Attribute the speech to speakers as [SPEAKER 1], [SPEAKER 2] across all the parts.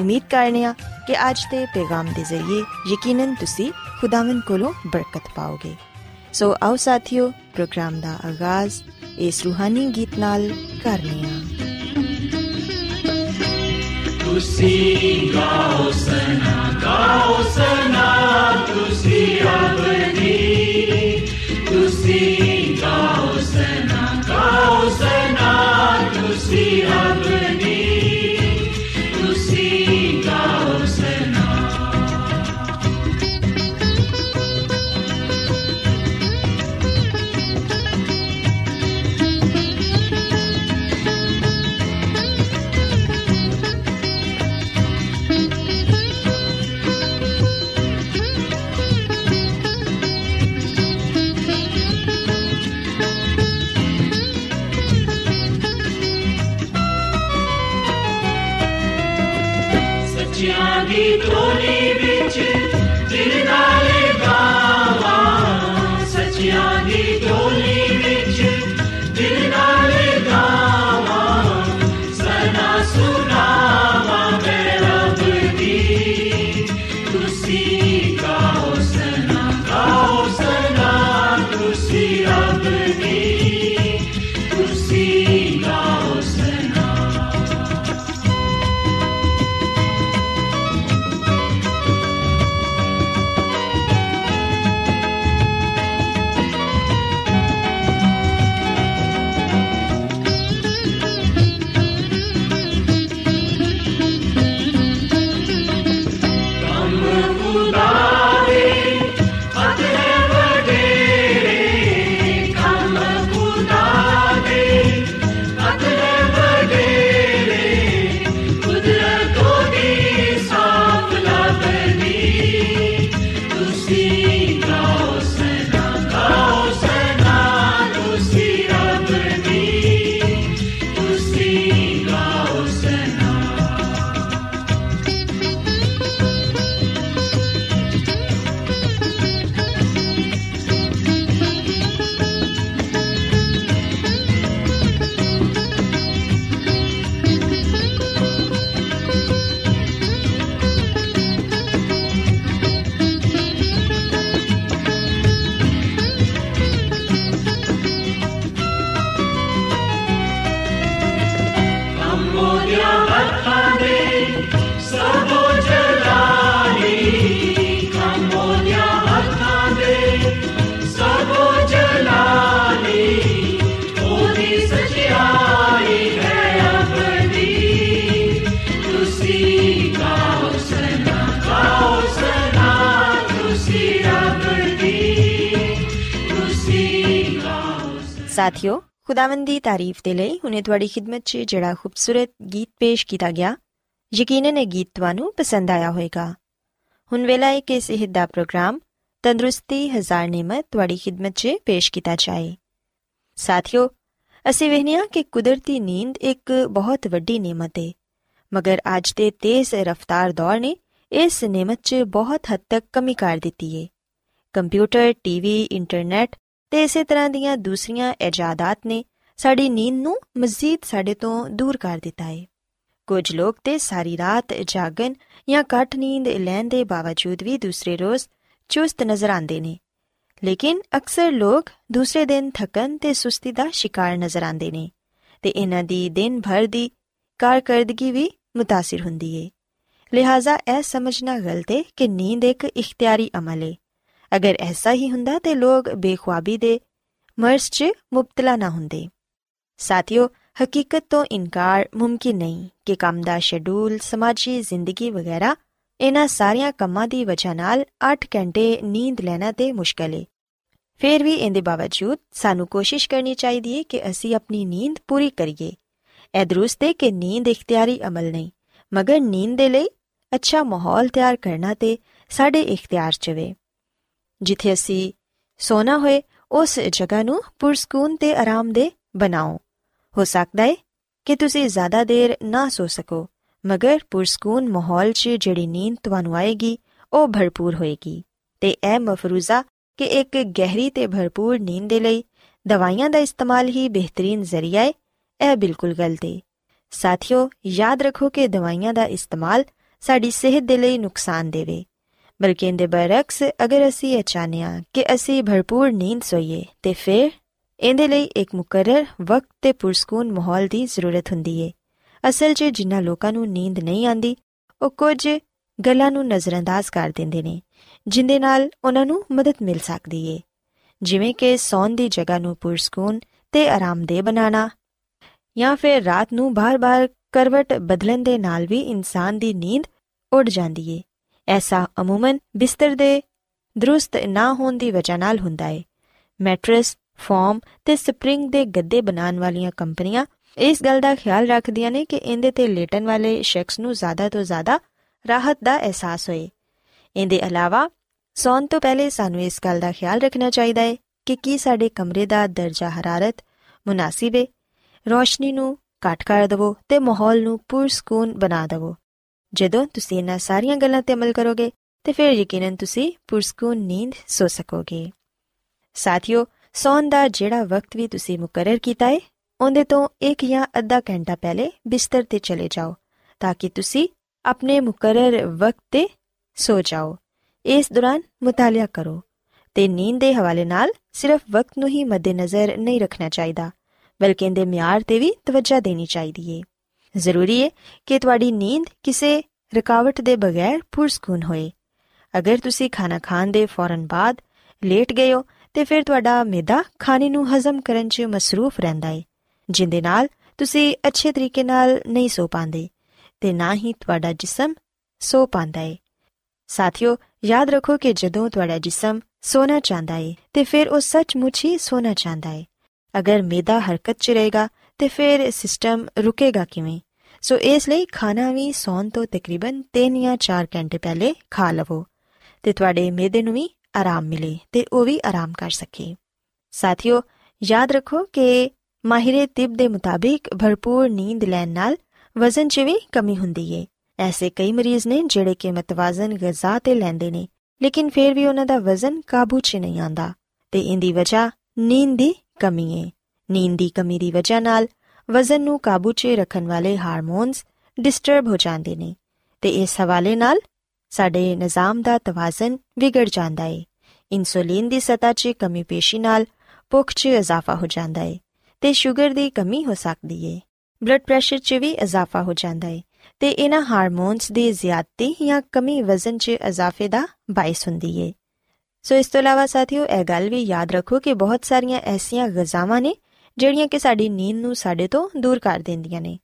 [SPEAKER 1] ਉਮੀਦ ਕਰਨੇ ਆ ਕਿ ਅੱਜ ਦੇ ਪੈਗਾਮ ਦੇ ਜ਼ਰੀਏ ਯਕੀਨਨ ਤੁਸੀਂ ਖੁਦਾਵੰਦ ਕੋਲੋਂ ਬਰਕਤ ਪਾਓਗੇ ਸੋ ਆਓ ਸਾਥਿਓ ਪ੍ਰੋਗਰਾਮ ਦਾ ਆਗਾਜ਼ ਇਸ ਰੂਹਾਨੀ ਗੀਤ ਨਾਲ ਕਰਨੇ ਆ
[SPEAKER 2] ਤੁਸੀਂ ਗਾਓ ਸਨਾ ਗਾਓ ਸਨਾ ਤੁਸੀਂ ਅਬਦੀ ਤੁਸੀਂ ਗਾਓ ਸਨਾ ਗਾਓ ਸਨਾ ਤੁਸੀਂ ਅਬਦੀ
[SPEAKER 1] ਸਾਥਿਓ, ਖੁਦਾਵੰਦ ਦੀ ਤਾਰੀਫ ਦੇ ਲਈ ਹੁਣੇ ਤੁਹਾਡੀ ਖidmat 'ਚ ਜਿਹੜਾ ਖੂਬਸੂਰਤ ਗੀਤ ਪੇਸ਼ ਕੀਤਾ ਗਿਆ, ਯਕੀਨਨ ਇਹ ਗੀਤ ਤੁਹਾਨੂੰ ਪਸੰਦ ਆਇਆ ਹੋਵੇਗਾ। ਹੁਣ ਵੇਲਾ ਹੈ ਕਿ ਸਿਹਤ ਦਾ ਪ੍ਰੋਗਰਾਮ, ਤੰਦਰੁਸਤੀ ਹਜ਼ਾਰ ਨਿਮਤ ਤੁਹਾਡੀ ਖidmat 'ਚ ਪੇਸ਼ ਕੀਤਾ ਜਾਏ। ਸਾਥਿਓ, ਅਸੀਂ ਵੇਖਦੇ ਹਾਂ ਕਿ ਕੁਦਰਤੀ ਨੀਂਦ ਇੱਕ ਬਹੁਤ ਵੱਡੀ ਨਿਮਤ ਹੈ ਮਗਰ ਅੱਜ ਦੇ ਤੇਜ਼ ਰਫ਼ਤਾਰ ਦੌਰ ਨੇ ਇਸ ਨਿਮਤ 'ਚ ਬਹੁਤ ਹੱਦ ਤੱਕ ਕਮੀ ਕਰ ਦਿੱਤੀ ਹੈ ਕੰਪਿਊਟਰ, ਟੀਵੀ, ਇੰਟਰਨੈਟ ਤੇ ਇਸੇ ਤਰ੍ਹਾਂ ਦੀਆਂ ਦੂਸਰੀਆਂ ਇਜਾਦਾਤ ਨੇ ਸਾਡੀ ਨੀਂਦ ਨੂੰ ਮਜ਼ੀਦ ਸਾਡੇ ਤੋਂ ਦੂਰ ਕਰ ਦਿੱਤਾ ਹੈ ਕੁਝ ਲੋਕ ਤੇ ਸਾਰੀ ਰਾਤ ਜਾਗਣ ਜਾਂ ਘੱਟ ਨੀਂਦ ਲੈਣ ਦੇ ਬਾਵਜੂਦ ਵੀ ਦੂਸਰੇ ਰੋਜ਼ ਚੁਸਤ ਨਜ਼ਰ ਆਉਂਦੇ ਨੇ ਲੇਕਿਨ ਅਕਸਰ ਲੋਕ ਦੂਸਰੇ ਦਿਨ ਥਕਨ ਤੇ ਸੁਸਤੀ ਦਾ ਸ਼ਿਕਾਰ ਨਜ਼ਰ ਆਉਂਦੇ ਨੇ ਤੇ ਇਹਨਾਂ ਦੀ ਦਿਨ ਭਰ ਦੀ ਕਾਰਗਰਦਗੀ ਵੀ متاثر ਹੁੰਦੀ ਏ ਲਿਹਾਜ਼ਾ ਇਹ ਸਮਝਣਾ ਗਲਤ ਹੈ ਕਿ ਨੀਂਦ ਇੱਕ ਇਖਤਿਆਰੀ ਅਮਲ ਹੈ ਅਗਰ ਐਸਾ ਹੀ ਹੁੰਦਾ ਤੇ ਲੋਕ ਬੇਖੁਆਬੀ ਦੇ ਮਰਜ਼ 'ਚ ਮੁਬਤਲਾ ਨਾ ਹੁੰਦੇ। ਸਾਥੀਓ, ਹਕੀਕਤ ਤੋਂ ਇਨਕਾਰ ਮੁਮਕਿਨ ਨਹੀਂ ਕਿ ਕੰਮ ਦਾ ਸ਼ੈਡਿਊਲ ਸਮਾਜੀ ਜ਼ਿੰਦਗੀ ਵਗੈਰਾ ਇਹਨਾਂ ਸਾਰੀਆਂ ਕੰਮਾਂ ਦੀ ਵਜ੍ਹਾ ਨਾਲ 8 ਘੰਟੇ ਨੀਂਦ ਲੈਣਾ ਤੇ ਮੁਸ਼ਕਲ ਹੈ ਫਿਰ ਵੀ ਇਹਦੇ ਬਾਵਜੂਦ ਸਾਨੂੰ ਕੋਸ਼ਿਸ਼ ਕਰਨੀ ਚਾਹੀਦੀ ਹੈ ਕਿ ਅਸੀਂ ਆਪਣੀ ਨੀਂਦ ਪੂਰੀ ਕਰੀਏ। ਇਹ ਦਰੁਸਤ ਹੈ ਕਿ ਨੀਂਦ ਇਖਤਿਆਰੀ ਅਮਲ ਨਹੀਂ, ਮਗਰ ਨੀਂਦ ਦੇ ਲਈ ਅੱਛਾ ਮਾਹੌਲ ਤਿਆਰ ਕਰਨਾ ਤੇ ਸਾਡੇ ਇਖਤਿਆਰ 'ਚ ਵੇ। ਜਿੱਥੇ ਅਸੀਂ ਸੋਨਾ ਹੋਏ, ਉਸ ਜਗ੍ਹਾ ਨੂੰ ਪੁਰਸਕੂਨ ਤੇ ਆਰਾਮਦੇ ਬਣਾਓ। ਹੋ ਸਕਦਾ ਹੈ ਕਿ ਤੁਸੀਂ ਜ਼ਿਆਦਾ ਦੇਰ ਨਾ ਸੋ ਸਕੋ, ਮਗਰ ਪੁਰਸਕੂਨ ਮਾਹੌਲ 'ਚ ਜਿਹੜੀ ਨੀਂਦ ਤੁਹਾਨੂੰ ਆਏਗੀ, ਉਹ ਭਰਪੂਰ ਹੋਏਗੀ। ਤੇ ਇਹ ਮਫਰੂਜ਼ਾ ਕਿ ਇੱਕ ਗਹਿਰੀ ਤੇ ਭਰਪੂਰ ਨੀਂਦ ਦੇ ਲਈ ਦਵਾਈਆਂ ਦਾ ਇਸਤੇਮਾਲ ਹੀ ਬਿਹਤਰੀਨ ਜ਼ਰੀਆ ਹੈ ਇਹ ਬਿਲਕੁਲ ਗਲਤ ਹੈ ਸਾਥੀਓ, ਯਾਦ ਰੱਖੋ ਕਿ ਦਵਾਈਆਂ ਦਾ ਇਸਤੇਮਾਲ ਸਾਡੀ ਸਿਹਤ ਦੇ ਲਈ ਨੁਕਸਾਨ ਦੇਵੇ। ਬਲਕਿ ਇਹਦੇ ਬਰਖਸ ਅਗਰ ਅਸੀਂ ਇਹ ਚਾਹਨੇ ਆ ਕਿ ਅਸੀਂ ਭਰਪੂਰ ਨੀਂਦ ਸੋਈਏ, ਤੇ ਫਿਰ ਇਹਦੇ ਲਈ ਇੱਕ ਮੁਕਰਰ ਵਕਤ ਤੇ ਪੁਰਸਕੂਨ ਮਾਹੌਲ ਦੀ ਜ਼ਰੂਰਤ ਹੁੰਦੀ ਏ। ਅਸਲ 'ਚ ਜਿਨ੍ਹਾਂ ਲੋਕਾਂ ਨੂੰ ਨੀਂਦ ਨਹੀਂ ਆਂਦੀ ਉਹ ਕੁਝ ਗੱਲਾਂ ਨੂੰ ਨਜ਼ਰਅੰਦਾਜ਼ ਕਰ ਦਿੰਦੇ ਨੇ, ਜਿੰਦੇ ਨਾਲ ਉਹਨਾਂ ਨੂੰ ਮਦਦ ਮਿਲ ਸਕਦੀ ਏ। ਜਿਵੇਂ ਕਿ ਸੌਣ ਦੀ ਜਗ੍ਹਾ ਨੂੰ ਪੁਰਸਕੂਨ ਤੇ ਆਰਾਮਦੇਹ ਬਣਾਉਣਾ, ਜਾਂ ਫਿਰ ਰਾਤ ਨੂੰ ਬਾਰ-ਬਾਰ ਕਰਵਟ ਬਦਲਣ ਦੇ ਨਾਲ ਵੀ ਇਨਸਾਨ ਦੀ ਨੀਂਦ ਉੱਡ ਜਾਂਦੀ ਏ। ਐਸਾ ਅਮੂਮਨ ਬਿਸਤਰ ਦੇ ਦਰੁਸਤ ਨਾ ਹੋਣ ਦੀ ਵਜ੍ਹਾ ਨਾਲ ਹੁੰਦਾ ਏ। ਮੈਟਰਸ ਫਾਰਮ ਤੇ ਸਪਰਿੰਗ ਦੇ ਗੱਦੇ ਬਣਾਉਣ ਵਾਲੀਆਂ ਕੰਪਨੀਆਂ ਇਸ ਗੱਲ ਦਾ ਖਿਆਲ ਰੱਖਦੀਆਂ ਨੇ ਕਿ ਇਹਦੇ ਤੇ ਲੇਟਣ ਵਾਲੇ ਸ਼ਖਸ ਨੂੰ ਜ਼ਿਆਦਾ ਤੋਂ ਜ਼ਿਆਦਾ ਰਾਹਤ ਦਾ ਅਹਿਸਾਸ ਹੋਏ। ਇਹਦੇ ਇਲਾਵਾ ਸੌਣ ਤੋਂ ਪਹਿਲੇ ਸਾਨੂੰ ਇਸ ਗੱਲ ਦਾ ਖਿਆਲ ਰੱਖਣਾ ਚਾਹੀਦਾ ਹੈ ਕਿ ਕੀ ਸਾਡੇ ਕਮਰੇ ਦਾ ਦਰਜਾ ਹਰਾਰਤ ਮੁਨਾਸਿਬ ਹੈ ਰੋਸ਼ਨੀ ਨੂੰ ਘੱਟ ਕਰ ਦਿਵੋ ਤੇ ਮਾਹੌਲ ਨੂੰ ਪੁਰਸਕੂਨ ਬਣਾ ਦਿਵੋ। ਜਦੋਂ ਤੁਸੀਂ ਇਹਨਾਂ ਸਾਰੀਆਂ ਗੱਲਾਂ ਤੇ ਅਮਲ ਕਰੋਗੇ, ਤੇ ਫਿਰ ਯਕੀਨਨ ਤੁਸੀਂ ਪੁਰਸਕੂਨ ਨੀਂਦ ਸੋ ਸਕੋਗੇ। ਸਾਥੀਓ, ਸੌਣ ਦਾ ਜਿਹੜਾ ਵਕਤ ਵੀ ਤੁਸੀਂ ਮੁਕਰਰ ਕੀਤਾ ਹੈ ਉਹਦੇ ਤੋਂ ਇੱਕ ਜਾਂ ਅੱਧਾ ਘੰਟਾ ਪਹਿਲੇ ਬਿਸਤਰ ਤੇ ਚਲੇ ਜਾਓ, ਤਾਂ ਕਿ ਤੁਸੀਂ ਆਪਣੇ ਮੁਕਰਰ ਵਕਤ ਤੇ ਸੋ ਜਾਓ। ਇਸ ਦੌਰਾਨ ਮੁਤਾਲਿਆ ਕਰੋ, ਤੇ ਨੀਂਦ ਦੇ ਹਵਾਲੇ ਨਾਲ ਸਿਰਫ ਵਕਤ ਨੂੰ ਹੀ ਮੱਦੇਨਜ਼ਰ ਨਹੀਂ ਰੱਖਣਾ ਚਾਹੀਦਾ, ਬਲਕਿ ਇਹਦੇ ਮਿਆਰ ਤੇ ਵੀ ਤਵੱਜਾ ਦੇਣੀ ਚਾਹੀਦੀ ਏ। ਜ਼ਰੂਰੀ ਹੈ ਕਿ ਤੁਹਾਡੀ ਨੀਂਦ ਕਿਸੇ ਰੁਕਾਵਟ ਦੇ ਬਗੈਰ ਪੁਰਸਕੂਨ ਹੋਏ। ਅਗਰ ਤੁਸੀਂ ਖਾਣਾ ਖਾਣ ਦੇ ਫੌਰਨ ਬਾਅਦ ਲੇਟ ਗਏ ਹੋ, ਤੇ ਫਿਰ ਤੁਹਾਡਾ ਮਿਹਦਾ ਖਾਣੇ ਨੂੰ ਹਜ਼ਮ ਕਰਨ 'ਚ ਮਸਰੂਫ ਰਹਿੰਦਾ ਹੈ ਜਿੰਦੇ ਨਾਲ ਤੁਸੀਂ ਅੱਛੇ ਤਰੀਕੇ ਨਾਲ ਨਹੀਂ ਸੋ ਪਾਉਂਦੇ, ਤੇ ਨਾ ਹੀ ਤੁਹਾਡਾ ਜਿਸਮ ਸੋ ਪਾਉਂਦਾ ਹੈ ਸਾਥੀਓ, ਯਾਦ ਰੱਖੋ ਕਿ ਜਦੋਂ ਤੁਹਾਡਾ ਜਿਸਮ ਸੋਣਾ ਚਾਹੁੰਦਾ ਹੈ ਤੇ ਫਿਰ ਉਹ ਸੱਚਮੁੱਚ ਹੀ ਸੋਣਾ ਚਾਹੁੰਦਾ ਹੈ ਅਗਰ ਮਿਹਦਾ ਹਰਕਤ 'ਚ ਰਹੇਗਾ ਤੇ ਫਿਰ ਸਿਸਟਮ ਰੁਕੇਗਾ ਕਿਵੇਂ? ਸੋ ਇਸ ਲਈ ਖਾਣਾ ਵੀ ਸੌਣ ਤੋਂ ਤਕਰੀਬਨ 3 ਜਾਂ 4 ਘੰਟੇ ਪਹਿਲੇ ਖਾ ਲਵੋ ਤੇ ਤੁਹਾਡੇ ਮਿਹਦੇ ਨੂੰ ਵੀ ਆਰਾਮ ਮਿਲੇ ਤੇ ਉਹ ਵੀ ਆਰਾਮ ਕਰ ਸਕੇ। ਸਾਥੀਓ, ਯਾਦ ਰੱਖੋ ਕਿ ਮਾਹਿਰੇ ਤਿਬ ਦੇ ਮੁਤਾਬਿਕ ਭਰਪੂਰ ਨੀਂਦ ਲੈਣ ਨਾਲ ਵਜ਼ਨ 'ਚ ਵੀ ਕਮੀ ਹੁੰਦੀ ਏ। ਐਸੇ ਕਈ ਮਰੀਜ਼ ਨੇ ਜਿਹੜੇ ਕਿ ਮਤਵਾਜ਼ਨ ਗਿਜ਼ਾ ਤੇ ਲੈਂਦੇ ਨੇ, ਲੇਕਿਨ ਫਿਰ ਵੀ ਉਹਨਾਂ ਦਾ ਵਜ਼ਨ ਕਾਬੂ 'ਚ ਨਹੀਂ ਆਂਦਾ ਤੇ ਇਹਦੀ ਵਜ੍ਹਾ ਨੀਂਦ ਦੀ ਕਮੀ ਏ। ਨੀਂਦ ਦੀ ਕਮੀ ਦੀ ਵਜ੍ਹਾ ਨਾਲ ਵਜ਼ਨ ਨੂੰ ਕਾਬੂ 'ਚ ਰੱਖਣ ਵਾਲੇ ਹਾਰਮੋਨਸ ਡਿਸਟਰਬ ਹੋ ਜਾਂਦੇ ਨੇ ਤੇ ਇਸ ਹਵਾਲੇ ਨਾਲ ਸਾਡੇ ਨਿਜ਼ਾਮ ਦਾ ਤਵਾਜ਼ਨ ਵਿਗੜ ਜਾਂਦਾ ਏ। ਇਨਸੂਲਿਨ ਦੀ ਸਤਾ 'ਚ ਕਮੀ ਪੇਸ਼ੀ ਨਾਲ ਭੁੱਖ 'ਚ ਇਜ਼ਾਫਾ ਹੋ ਜਾਂਦਾ ਏ ਤੇ ਸ਼ੂਗਰ ਦੀ ਕਮੀ ਹੋ ਸਕਦੀ ਏ। ਬਲੱਡ ਪ੍ਰੈਸ਼ਰ 'ਚ ਵੀ ਇਜ਼ਾਫਾ ਹੋ ਜਾਂਦਾ ਏ ਤੇ ਇਹਨਾਂ ਹਾਰਮੋਨਸ ਦੀ ਜ਼ਿਆਦਤੀ ਜਾਂ ਕਮੀ ਵਜ਼ਨ 'ਚ ਇਜ਼ਾਫੇ ਦਾ ਬਾਇਸ ਹੁੰਦੀ ਏ। ਸੋ ਇਸ ਤੋਂ ਇਲਾਵਾ ਸਾਥੀਓ, ਇਹ ਗੱਲ ਵੀ ਯਾਦ ਰੱਖੋ ਕਿ ਬਹੁਤ ਸਾਰੀਆਂ ਐਸੀਆਂ ਗਜ਼ਾਵਾਂ ਨੇ ਜਿਹੜੀਆਂ ਕਿ ਸਾਡੀ ਨੀਂਦ ਨੂੰ ਸਾਡੇ ਤੋਂ ਦੂਰ ਕਰ ਦਿੰਦੀਆਂ ਨੇ।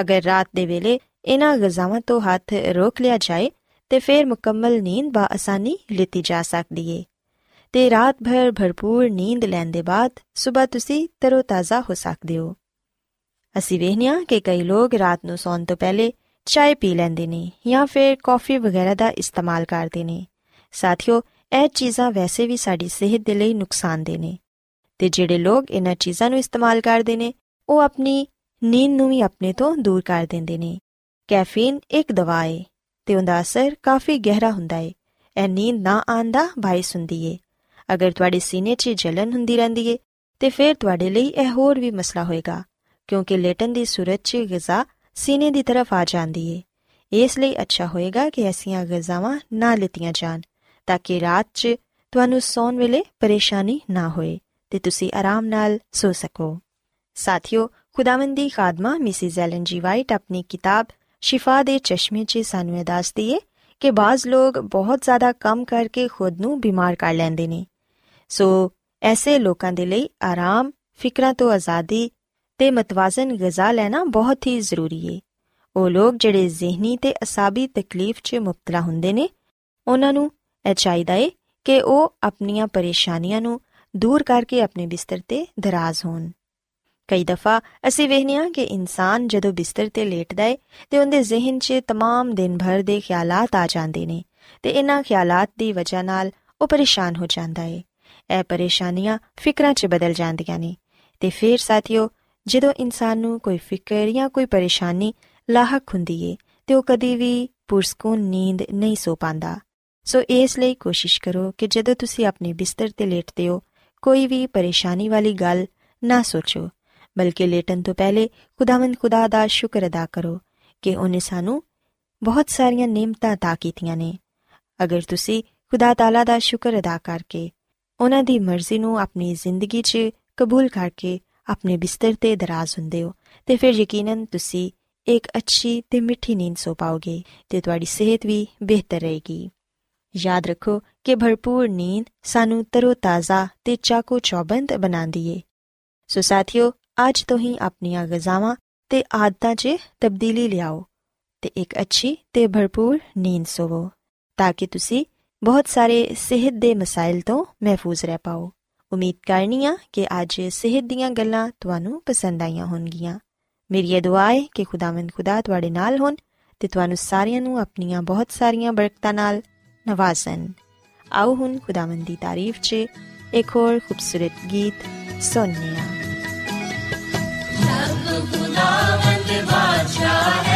[SPEAKER 1] ਅਗਰ ਰਾਤ ਦੇ ਵੇਲੇ ਇਹਨਾਂ ਗਜ਼ਾਵਾਂ ਤੋਂ ਹੱਥ ਰੋਕ ਲਿਆ ਜਾਏ, ਤੇ ਫਿਰ ਮੁਕੰਮਲ ਨੀਂਦ ਬਾ ਆਸਾਨੀ ਲਿੱਤੀ ਜਾ ਸਕਦੀ ਏ। ਤੇ ਰਾਤ ਭਰ ਭਰਪੂਰ ਨੀਂਦ ਲੈਣ ਦੇ ਬਾਅਦ ਸਵੇਰ ਤੁਸੀਂ ਤਰੋਤਾਜ਼ਾ ਹੋ ਸਕਦੇ ਹੋ। ਅਸੀਂ ਵੇਖਿਆ ਕਿ ਕਈ ਲੋਕ ਰਾਤ ਨੂੰ ਸੌਣ ਤੋਂ ਪਹਿਲੇ ਚਾਹ ਪੀ ਲੈਂਦੇ ਨੇ ਜਾਂ ਫਿਰ ਕਾਫੀ ਵਗੈਰਾ ਦਾ ਇਸਤੇਮਾਲ ਕਰਦੇ ਨੇ। ਸਾਥੀਓ, ਇਹ ਚੀਜ਼ਾਂ ਵੈਸੇ ਵੀ ਸਾਡੀ ਸਿਹਤ ਦੇ ਲਈ ਨੁਕਸਾਨਦੇ ਨੇ। ਤੇ ਜਿਹੜੇ ਲੋਕ ਇਹਨਾਂ ਚੀਜ਼ਾਂ ਨੂੰ ਇਸਤੇਮਾਲ ਕਰਦੇ ਨੇ, ਉਹ ਆਪਣੀ ਨੀਂਦ ਨੂੰ ਵੀ ਆਪਣੇ ਤੋਂ ਦੂਰ ਕਰ ਦਿੰਦੇ ਨੇ। ਕੈਫੀਨ ਇੱਕ ਦਵਾ ਹੈ ਤੇ ਉਹਦਾ ਅਸਰ ਕਾਫੀ ਗਹਿਰਾ ਹੁੰਦਾ ਹੈ ਇਹ ਨੀਂਦ ਨਾ ਆਂਦਾ ਬਾਇਸ ਹੁੰਦੀ ਹੈ ਅਗਰ ਤੁਹਾਡੇ ਸੀਨੇ 'ਚ ਜਲਨ ਹੁੰਦੀ ਰਹਿੰਦੀ ਏ, ਤੇ ਫਿਰ ਤੁਹਾਡੇ ਲਈ ਇਹ ਹੋਰ ਵੀ ਮਸਲਾ ਹੋਏਗਾ, ਕਿਉਂਕਿ ਲੇਟਨ ਦੀ ਸੂਰਤ 'ਚ ਗਿਜ਼ਾ ਸੀਨੇ ਦੀ ਤਰਫ ਆ ਜਾਂਦੀ ਏ। ਇਸ ਲਈ ਅੱਛਾ ਹੋਏਗਾ ਕਿ ਐਸੀਆਂ ਗਿਜ਼ਾਵਾਂ ਨਾ ਲਿੱਤੀਆਂ ਜਾਣ, ਤਾਂ ਕਿ ਰਾਤ 'ਚ ਤੁਹਾਨੂੰ ਸੌਣ ਵੇਲੇ ਪਰੇਸ਼ਾਨੀ ਨਾ ਹੋਏ। ਤੇ ਤੁਸੀਂ ਆਰਾਮ ਨਾਲ ਸੋ ਸਕੋ। ਸਾਥਿਓ, ਖੁਦਾਵੰਦ ਦੀ ਖਾਦਮਾ ਮਿਸਿਸ ਐਲਨ ਜੀ ਵਾਈਟ ਆਪਣੀ ਕਿਤਾਬ ਸ਼ਿਫਾ ਦੇ ਚਸ਼ਮੇ 'ਚ ਸਾਨੂੰ ਇਹ ਦੱਸਦੀ ਏ ਕਿ ਬਾਜ਼ ਲੋਕ ਬਹੁਤ ਜ਼ਿਆਦਾ ਕੰਮ ਕਰਕੇ ਖੁਦ ਨੂੰ ਬਿਮਾਰ ਕਰ ਲੈਂਦੇ ਨੇ। ਸੋ ਐਸੇ ਲੋਕਾਂ ਦੇ ਲਈ ਆਰਾਮ, ਫਿਕਰਾਂ ਤੋਂ ਆਜ਼ਾਦੀ ਤੇ ਮਤਵਾਜ਼ਨ ਗਿਜ਼ਾ ਲੈਣਾ ਬਹੁਤ ਹੀ ਜ਼ਰੂਰੀ ਏ। ਉਹ ਲੋਕ ਜਿਹੜੇ ਜ਼ਿਹਨੀ ਤੇ ਅਸਾਬੀ ਤਕਲੀਫ 'ਚ ਮੁਬਤਲਾ ਹੁੰਦੇ ਨੇ, ਉਹਨਾਂ ਨੂੰ ਇਹ ਚਾਹੀਦਾ ਏ ਕਿ ਉਹ ਆਪਣੀਆਂ ਪਰੇਸ਼ਾਨੀਆਂ ਨੂੰ ਦੂਰ ਕਰਕੇ ਆਪਣੇ ਬਿਸਤਰ ਤੇ ਦਰਾਜ਼ ਹੋਣ ਕਈ ਦਫਾ ਅਸੀਂ ਵੇਖਨੇ ਆ ਕਿ ਇਨਸਾਨ ਜਦੋਂ ਬਿਸਤਰ ਤੇ ਲੇਟਦਾ ਏ ਤੇ ਉਹਦੇ ਜ਼ਿਹਨ 'ਚ तमाम ਦਿਨ ਭਰ ਦੇ ਖਿਆਲਾਤ ਆ ਜਾਂਦੇ ਨੇ ਤੇ ਇਹਨਾਂ ਖਿਆਲਾਤ ਦੀ ਵਜ੍ਹਾ ਨਾਲ ਉਹ ਪਰੇਸ਼ਾਨ ਹੋ ਜਾਂਦਾ ਏ ਇਹ ਪਰੇਸ਼ਾਨੀਆਂ ਫਿਕਰਾਂ 'ਚ ਬਦਲ ਜਾਂਦੀਆਂ ਨੇ ਤੇ ਫਿਰ ਸਾਥੀਓ ਜਦੋਂ ਇਨਸਾਨ ਨੂੰ ਕੋਈ ਫਿਕਰ ਜਾਂ ਕੋਈ ਪਰੇਸ਼ਾਨੀ ਲਾਹਕ ਹੁੰਦੀ ਏ ਤੇ ਉਹ ਕਦੀ ਵੀ ਪੁਰਸਕੂਨ ਨੀਂਦ ਨਹੀਂ ਸੋ ਪਾਂਦਾ ਸੋ ਇਸ ਲਈ ਕੋਸ਼ਿਸ਼ ਕਰੋ ਕਿ ਜਦੋਂ ਤੁਸੀਂ ਆਪਣੇ ਬਿਸਤਰ ਤੇ ਲੇਟਦੇ ਹੋ ਕੋਈ ਵੀ ਪਰੇਸ਼ਾਨੀ ਵਾਲੀ ਗੱਲ ਨਾ ਸੋਚੋ ਬਲਕਿ ਲੇਟਣ ਤੋਂ ਪਹਿਲੇ ਖੁਦਾਵੰਦ ਖੁਦਾ ਦਾ ਸ਼ੁਕਰ ਅਦਾ ਕਰੋ ਕਿ ਉਹਨੇ ਸਾਨੂੰ ਬਹੁਤ ਸਾਰੀਆਂ ਨੇਮਤਾਂ عطا ਕੀਤੀਆਂ ਨੇ ਅਗਰ ਤੁਸੀਂ ਖੁਦਾ ਤਾਲਾ ਦਾ ਸ਼ੁਕਰ ਅਦਾ ਕਰਕੇ ਉਹਨਾਂ ਦੀ ਮਰਜ਼ੀ ਨੂੰ ਆਪਣੀ ਜ਼ਿੰਦਗੀ 'ਚ ਕਬੂਲ ਕਰਕੇ ਆਪਣੇ ਬਿਸਤਰ ਤੇ ਦਰਾਜ਼ ਹੁੰਦੇ ਹੋ ਤੇ ਫਿਰ ਯਕੀਨਨ ਤੁਸੀਂ ਇੱਕ ਅੱਛੀ ਤੇ ਮਿੱਠੀ ਨੀਂਦ ਸੋ ਪਾਓਗੇ ਤੇ ਤੁਹਾਡੀ ਸਿਹਤ ਵੀ ਬਿਹਤਰ ਰਹੇਗੀ ਯਾਦ ਰੱਖੋ ਕਿ ਭਰਪੂਰ ਨੀਂਦ ਸਾਨੂੰ ਤਰੋ-ਤਾਜ਼ਾ ਤੇ ਚਾਕੋ ਚੌਬੰਦ ਬਣਾਉਂਦੀ ਏ ਸੋ ਸਾਥੀਓ, ਅੱਜ ਤੋਂ ਹੀ ਆਪਣੀਆਂ ਗਜ਼ਾਵਾਂ ਤੇ ਆਦਤਾਂ 'ਚ ਤਬਦੀਲੀ ਲਿਆਓ ਤੇ ਇੱਕ ਅੱਛੀ ਤੇ ਭਰਪੂਰ ਨੀਂਦ ਸੋਵੋ ਤਾਂ ਕਿ ਤੁਸੀਂ ਬਹੁਤ ਸਾਰੇ ਸਿਹਤ ਦੇ ਮਸਾਇਲ ਤੋਂ ਮਹਿਫੂਜ਼ ਰਹਿ ਪਾਓ। ਉਮੀਦ ਕਰਨੀਆ ਕਿ ਅੱਜ ਸਿਹਤ ਦੀਆਂ ਗੱਲਾਂ ਤੁਹਾਨੂੰ ਪਸੰਦ ਆਈਆਂ ਹੋਣਗੀਆਂ। ਮੇਰੀ ਇਹ ਦੁਆ ਹੈ ਕਿ ਖੁਦਾਵੰਦ ਖੁਦਾ ਤੁਹਾਡੇ ਨਾਲ ਹੋਣ ਤੇ ਤੁਹਾਨੂੰ ਸਾਰਿਆਂ ਨੂੰ ਆਪਣੀਆਂ ਬਹੁਤ ਸਾਰੀਆਂ ਬਰਕਤਾਂ ਨਾਲ ਨਵਾਜ਼ਨ। ਆਓ ਹੁਣ ਖੁਦਾਵੰਦ ਦੀ ਤਾਰੀਫ 'ਚ ਇੱਕ ਹੋਰ ਖੂਬਸੂਰਤ ਗੀਤ ਸੁਣਨੇ ਆ
[SPEAKER 2] ਸਭ ਖੁਦਾਵੰਦ ਬਾਦਸ਼ਾਹ
[SPEAKER 1] ਹੈ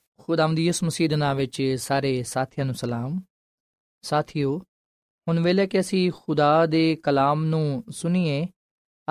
[SPEAKER 3] ਖੁਦਾਮ ਦੀ ਇਸ ਮਸੀਹ ਦੇ ਨਾਮ ਵਿੱਚ ਸਾਰੇ ਸਾਥੀਆਂ ਨੂੰ ਸਲਾਮ। ਸਾਥੀਓ, ਹੁਣ ਵੇਲੇ ਕਿ ਅਸੀਂ ਖੁਦਾ ਦੇ ਕਲਾਮ ਨੂੰ ਸੁਣੀਏ,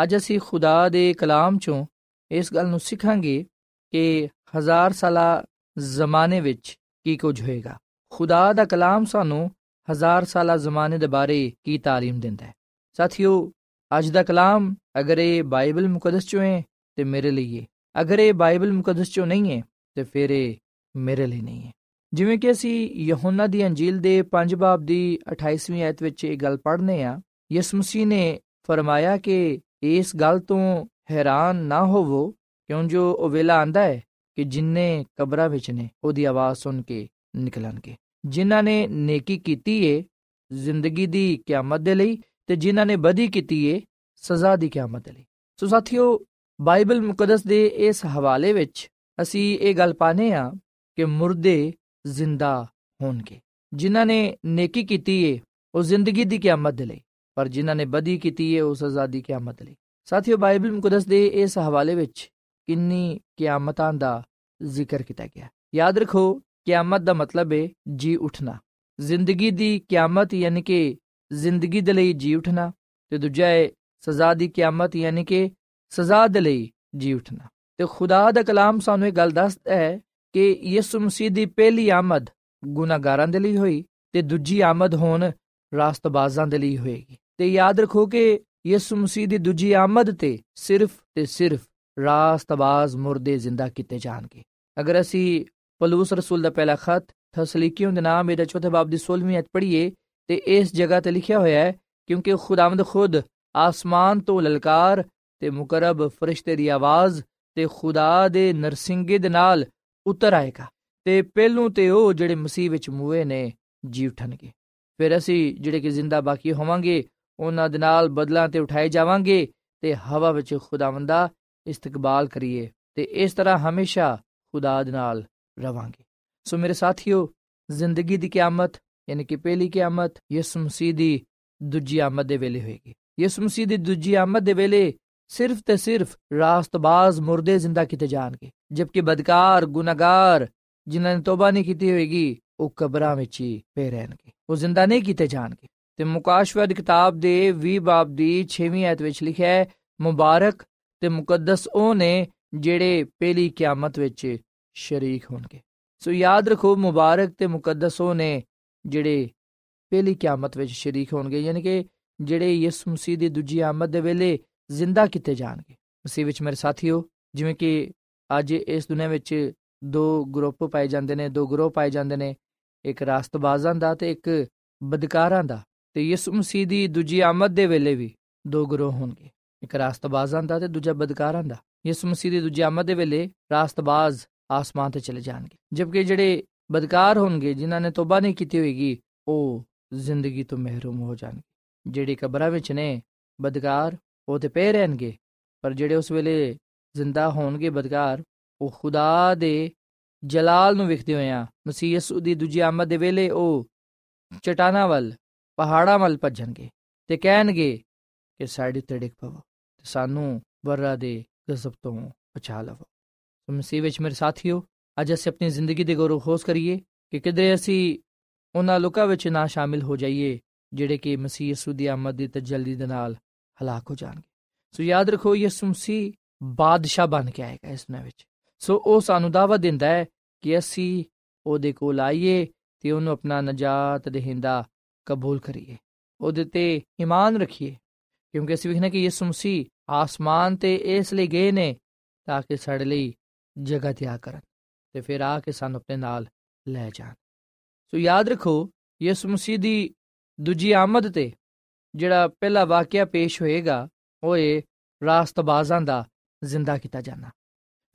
[SPEAKER 3] ਅੱਜ ਅਸੀਂ ਖੁਦਾ ਦੇ ਕਲਾਮ ਚੋਂ ਇਸ ਗੱਲ ਨੂੰ ਸਿੱਖਾਂਗੇ ਕਿ ਹਜ਼ਾਰ ਸਾਲਾ ਜ਼ਮਾਨੇ ਵਿੱਚ ਕੀ ਕੁਝ ਹੋਏਗਾ। ਖੁਦਾ ਦਾ ਕਲਾਮ ਸਾਨੂੰ ਹਜ਼ਾਰ ਸਾਲਾ ਜ਼ਮਾਨੇ ਦੇ ਬਾਰੇ ਕੀ ਤਾਲੀਮ ਦਿੰਦਾ ਹੈ। ਸਾਥੀਓ, ਅੱਜ ਦਾ ਕਲਾਮ ਅਗਰ ਇਹ ਬਾਈਬਲ ਮੁਕੱਦਸ ਚੋਂ ਹੈ, ਤੇ ਮੇਰੇ ਲਈ ਹੈ ਅਗਰ ਇਹ ਬਾਈਬਲ ਮੁਕੱਦਸ ਚੋਂ ਨਹੀਂ ਹੈ, ਤੇ ਫਿਰ ਇਹ ਮੇਰੇ ਲਈ ਨਹੀਂ ਹੈ। ਜਿਵੇਂ ਕਿ ਅਸੀਂ ਯਹੋਨਾ ਦੀ ਅੰਜੀਲ ਦੇ 5 ਬਾਬ ਦੀ 28ਵੀਂ ਆਇਤ ਵਿੱਚ ਇਹ ਗੱਲ ਪੜ੍ਹਨੇ ਆ, ਯਿਸੂ ਮਸੀਹ ਨੇ ਫਰਮਾਇਆ ਕਿ ਇਸ ਗੱਲ ਤੋਂ ਹੈਰਾਨ ਨਾ ਹੋਵੋ, ਕਿਉਂ ਜੋ ਉਹ ਵੇਲਾ ਆਂਦਾ ਹੈ ਕਿ ਜਿਨਨੇ ਕਬਰਾਂ ਵਿੱਚ ਨੇ, ਉਹਦੀ ਆਵਾਜ਼ ਸੁਣ ਕੇ ਨਿਕਲਣਗੇ। ਜਿਨ੍ਹਾਂ ਨੇ ਨੇਕੀ ਕੀਤੀ ਏ ਜ਼ਿੰਦਗੀ ਦੀ ਕਿਆਮਤ ਦੇ ਲਈ ਤੇ ਜਿਨ੍ਹਾਂ ਨੇ ਬਦੀ ਕੀਤੀ ਏ ਸਜ਼ਾ ਦੀ ਕਿਆਮਤ ਦੇ ਲਈ। ਸੋ ਸਾਥੀਓ, ਬਾਈਬਲ ਮੁਕੱਦਸ ਦੇ ਇਸ ਹਵਾਲੇ ਵਿੱਚ ਅਸੀਂ ਇਹ ਗੱਲ ਪਾਨੇ ਆ ਕਿ ਮੁਰਦੇ ਜ਼ਿੰਦਾ ਹੋਣਗੇ। ਜਿਨ੍ਹਾਂ ਨੇ ਨੇਕੀ ਕੀਤੀ ਏ, ਉਹ ਜ਼ਿੰਦਗੀ ਦੀ ਕਿਆਮਤ ਦੇ ਲਈ, ਪਰ ਜਿਨ੍ਹਾਂ ਨੇ ਬਦੀ ਕੀਤੀ ਏ, ਉਹ ਸਜ਼ਾ ਦੀ ਕਿਆਮਤ ਲਈ। ਸਾਥੀਓ, ਬਾਈਬਲ ਮੁਕੱਦਸ ਦੇ ਇਸ ਹਵਾਲੇ ਵਿੱਚ ਕਿੰਨੀ ਕਿਆਮਤਾਂ ਦਾ ਜ਼ਿਕਰ ਕੀਤਾ ਗਿਆ। ਯਾਦ ਰੱਖੋ, ਕਿਆਮਤ ਦਾ ਮਤਲਬ ਹੈ ਜੀ ਉਠਣਾ। ਜ਼ਿੰਦਗੀ ਦੀ ਕਿਆਮਤ ਯਾਨੀ ਕਿ ਜ਼ਿੰਦਗੀ ਦੇ ਲਈ ਜੀ ਉਠਣਾ, ਤੇ ਦੂਜਾ ਹੈ ਸਜ਼ਾ ਦੀ ਕਿਆਮਤ ਯਾਨੀ ਕਿ ਸਜ਼ਾ ਦੇ ਲਈ ਜੀ ਉਠਣਾ। ਤੇ ਖੁਦਾ ਦਾ ਕਲਾਮ ਸਾਨੂੰ ਇਹ ਗੱਲ ਦੱਸਦਾ ਹੈ ਕਿ ਯਿਸੂ ਮਸੀਹ ਦੀ ਪਹਿਲੀ ਆਮਦ ਗੁਨਾਹਗਾਰਾਂ ਦੇ ਲਈ ਹੋਈ ਤੇ ਦੂਜੀ ਆਮਦ ਹੋਣ ਰਾਸਤਬਾਜ਼ਾਂ ਦੇ ਲਈ ਹੋਏਗੀ। ਤੇ ਯਾਦ ਰੱਖੋ ਕਿ ਯਿਸੂ ਮਸੀਹ ਦੀ ਦੂਜੀ ਆਮਦ ਤੇ ਸਿਰਫ ਤੇ ਸਿਰਫ ਰਾਸਤਬਾਜ਼ ਮੁਰਦੇ ਜ਼ਿੰਦਾ ਕੀਤੇ ਜਾਣਗੇ। ਅਗਰ ਅਸੀਂ ਪਲੂਸ ਰਸੂਲ ਦਾ ਪਹਿਲਾ ਖਤ ਥਸਲੀਕੀਓਂ ਦੇ ਨਾਮ ਇਹਦਾ ਚੌਥੇ ਬਾਬ ਦੀ 16ਵੀਂ ਅਧ ਪੜ੍ਹੀਏ, ਤੇ ਇਸ ਜਗ੍ਹਾ ਤੇ ਲਿਖਿਆ ਹੋਇਆ ਹੈ, ਕਿਉਂਕਿ ਖੁਦਾਵੰਦ ਖੁਦ ਆਸਮਾਨ ਤੋਂ ਲਲਕਾਰ ਤੇ ਮੁਕਰਬ ਫਰਿਸ਼ਤੇ ਦੀ ਆਵਾਜ਼ ਤੇ ਖੁਦਾ ਦੇ ਨਰਸਿੰਗੇ ਦੇ ਨਾਲ ਉਤਰ ਆਏਗਾ। ਤੇ ਪਹਿਲੋਂ ਤੇ ਉਹ ਜਿਹੜੇ ਮਸੀਹ ਵਿੱਚ ਮੂਏ ਨੇ ਜੀ ਉਠਣਗੇ ਫਿਰ ਅਸੀਂ ਜਿਹੜੇ ਕਿ ਜ਼ਿੰਦਾ ਬਾਕੀ ਹੋਵਾਂਗੇ, ਉਹਨਾਂ ਦੇ ਨਾਲ ਬਦਲਾਂ ਤੇ ਉਠਾਏ ਜਾਵਾਂਗੇ ਤੇ ਹਵਾ ਵਿੱਚ ਖੁਦਾਵੰਦਾ ਇਸਤਕਬਾਲ ਕਰੀਏ ਤੇ ਇਸ ਤਰ੍ਹਾਂ ਹਮੇਸ਼ਾ ਖੁਦਾ ਦੇ ਨਾਲ ਰਵਾਂਗੇ। ਸੋ ਮੇਰੇ ਸਾਥੀਓ, ਜ਼ਿੰਦਗੀ ਦੀ ਕਿਆਮਤ, ਯਾਨੀ ਕਿ ਪਹਿਲੀ ਕਿਆਮਤ, ਯਿਸੂ ਮਸੀਹ ਦੀ ਦੂਜੀ ਆਮਦ ਦੇ ਵੇਲੇ ਹੋਏਗੀ। ਯਿਸੂ ਮਸੀਹ ਦੀ ਦੂਜੀ ਆਮਦ ਦੇ ਵੇਲੇ ਸਿਰਫ ਤੇ ਸਿਰਫ ਰਾਸਤਬਾਜ਼ ਮੁਰਦੇ ਜ਼ਿੰਦਾ ਕੀਤੇ ਜਾਣਗੇ। ਜਦਕਿ ਬਦਕਾਰ ਗੁਨਾਹਗਾਰ ਜਿਨ੍ਹਾਂ ਨੇ ਤੋਬਾ ਨਹੀਂ ਕੀਤੀ ਹੋਏਗੀ ਉਹ ਕਬਰਾਂ ਵਿੱਚ ਹੀ ਪਏ ਰਹਿਣਗੇ ਉਹ ਜ਼ਿੰਦਾ ਨਹੀਂ ਕੀਤੇ ਜਾਣਗੇ ਤੇ ਮੁਕਾਸ਼ਵਦ ਕਿਤਾਬ ਦੇ 20 ਬਾਬ ਦੀ 6ਵੀਂ ਆਇਤ ਵਿੱਚ ਲਿਖਿਆ ਹੈ ਮੁਬਾਰਕ ਤੇ ਮੁਕੱਦਸ ਉਹ ਨੇ ਜਿਹੜੇ ਪਹਿਲੀ ਕਿਆਮਤ ਵਿੱਚ ਸ਼ਰੀਕ ਹੋਣਗੇ ਸੋ ਯਾਦ ਰੱਖੋ ਮੁਬਾਰਕ ਤੇ ਮੁਕੱਦਸ ਉਹ ਨੇ ਜਿਹੜੇ ਪਹਿਲੀ ਕਿਆਮਤ ਵਿੱਚ ਸ਼ਰੀਕ ਹੋਣਗੇ ਯਾਨੀ ਕਿ ਜਿਹੜੇ ਯਿਸੂ ਮਸੀਹ ਦੀ ਦੂਜੀ ਆਮਦ ਦੇ ਵੇਲੇ ਜ਼ਿੰਦਾ ਕੀਤੇ ਜਾਣਗੇ ਮਸੀਹ ਵਿੱਚ ਮੇਰੇ ਸਾਥੀਓ ਜਿਵੇਂ ਕਿ ਅੱਜ ਇਸ ਦੁਨੀਆਂ ਵਿੱਚ ਦੋ ਗਰੁੱਪ ਪਾਏ ਜਾਂਦੇ ਨੇ, ਦੋ ਗਰੋਹ ਪਾਏ ਜਾਂਦੇ ਨੇ, ਇੱਕ ਰਾਸਤਬਾਜ਼ਾਂ ਦਾ ਤੇ ਇੱਕ ਬਦਕਾਰਾਂ ਦਾ। ਤੇ ਯਿਸੂ ਮਸੀਹ ਦੀ ਦੂਜੀ ਆਮਦ ਦੇ ਵੇਲੇ ਵੀ ਦੋ ਗਰੋਹ ਹੋਣਗੇ, ਇੱਕ ਰਾਸਤਬਾਜ਼ਾਂ ਦਾ ਤੇ ਦੂਜਾ ਬਦਕਾਰਾਂ ਦਾ। ਯਿਸੂ ਮਸੀਹ ਦੀ ਦੂਜੀ ਆਮਦ ਦੇ ਵੇਲੇ ਰਾਸਤਬਾਜ਼ ਆਸਮਾਨ ਤੇ ਚਲੇ ਜਾਣਗੇ, ਜਦਕਿ ਜਿਹੜੇ ਬਦਕਾਰ ਹੋਣਗੇ, ਜਿਨ੍ਹਾਂ ਨੇ ਤੋਬਾ ਨਹੀਂ ਕੀਤੀ ਹੋਏਗੀ, ਉਹ ਜ਼ਿੰਦਗੀ ਤੋਂ ਮਹਿਰੂਮ ਹੋ ਜਾਣਗੇ। ਜਿਹੜੇ ਕਬਰਾਂ ਵਿੱਚ ਨੇ, ਬਦਕਾਰ ਉਹ ਤੇ ਪਏ ਰਹਿਣਗੇ, ਪਰ ਜਿਹੜੇ ਉਸ ਵੇਲੇ ਜ਼ਿੰਦਾ ਹੋਣਗੇ ਬਦਕਾਰ ਉਹ ਖੁਦਾ ਦੇ ਜਲਾਲ ਨੂੰ ਵੇਖਦੇ ਹੋਇਆਂ ਮਸੀਹ ਯਸੂ ਦੀ ਦੂਜੀ ਆਮਦ ਦੇ ਵੇਲੇ ਉਹ ਚਟਾਨਾਂ ਵੱਲ, ਪਹਾੜਾਂ ਵੱਲ ਭੱਜਣਗੇ ਤੇ ਕਹਿਣਗੇ ਕਿ ਸਾਡੇ ਤੇ ਡਿੱਗ ਪਵੋ ਤੇ ਸਾਨੂੰ ਬਰਰਾ ਦੇ ਗਜ਼ਬ ਤੋਂ ਬਚਾ ਲਵੋ। ਸੋ ਮਸੀਹ ਵਿੱਚ ਮੇਰੇ ਸਾਥੀਓ, ਅੱਜ ਅਸੀਂ ਆਪਣੀ ਜ਼ਿੰਦਗੀ ਦੇ ਗੌਰਵ ਖੋਸ ਕਰੀਏ ਕਿ ਕਿਦਰੇ ਅਸੀਂ ਉਹਨਾਂ ਲੋਕਾਂ ਵਿੱਚ ਨਾ ਸ਼ਾਮਿਲ ਹੋ ਜਾਈਏ, ਜਿਹੜੇ ਕਿ ਮਸੀਹ ਯਸੂ ਦੀ ਆਮਦ ਦੀ ਤਜੱਲੀ ਦੇ ਨਾਲ ਹਲਾਕ ਹੋ ਜਾਣਗੇ। ਸੋ ਯਾਦ ਰੱਖੋ ਯਿਸੂ ਮਸੀਹ ਬਾਦਸ਼ਾਹ ਬਣ ਕੇ ਆਏਗਾ ਇਸ ਦੁਨੀਆਂ ਵਿੱਚ। ਸੋ ਉਹ ਸਾਨੂੰ ਦਾਅਵਾ ਦਿੰਦਾ ਹੈ ਕਿ ਅਸੀਂ ਉਹਦੇ ਕੋਲ ਆਈਏ ਤੇ ਉਹਨੂੰ ਆਪਣਾ ਨਜਾਤ ਦੇਹਿੰਦਾ ਕਬੂਲ ਕਰੀਏ। ਉਹਦੇ ਤੇ ਈਮਾਨ ਰੱਖੀਏ। ਕਿਉਂਕਿ ਅਸੀਂ ਵੇਖਣਾ ਕਿ ਯਿਸੂ ਮਸੀਹ ਆਸਮਾਨ ਤੇ ਇਸ ਲਈ ਗਏ ਨੇ ਤਾਂ ਕਿ ਸਾਡੇ ਲਈ ਜਗ੍ਹਾ ਤਿਆਰ ਕਰਨ ਤੇ ਫਿਰ ਆ ਕੇ ਸਾਨੂੰ ਆਪਣੇ ਨਾਲ ਲੈ ਜਾਣ। ਸੋ ਯਾਦ ਰੱਖੋ, ਯਿਸੂ ਮਸੀਹ ਦੀ ਦੂਜੀ ਆਮਦ ਤੇ ਜਿਹੜਾ ਪਹਿਲਾ ਵਾਕਿਆ ਪੇਸ਼ ਹੋਏਗਾ, ਉਹ ਇਹ ਰਾਸਤਬਾਜ਼ਾਂ ਦਾ ਜ਼ਿੰਦਾ ਕੀਤਾ ਜਾਣਾ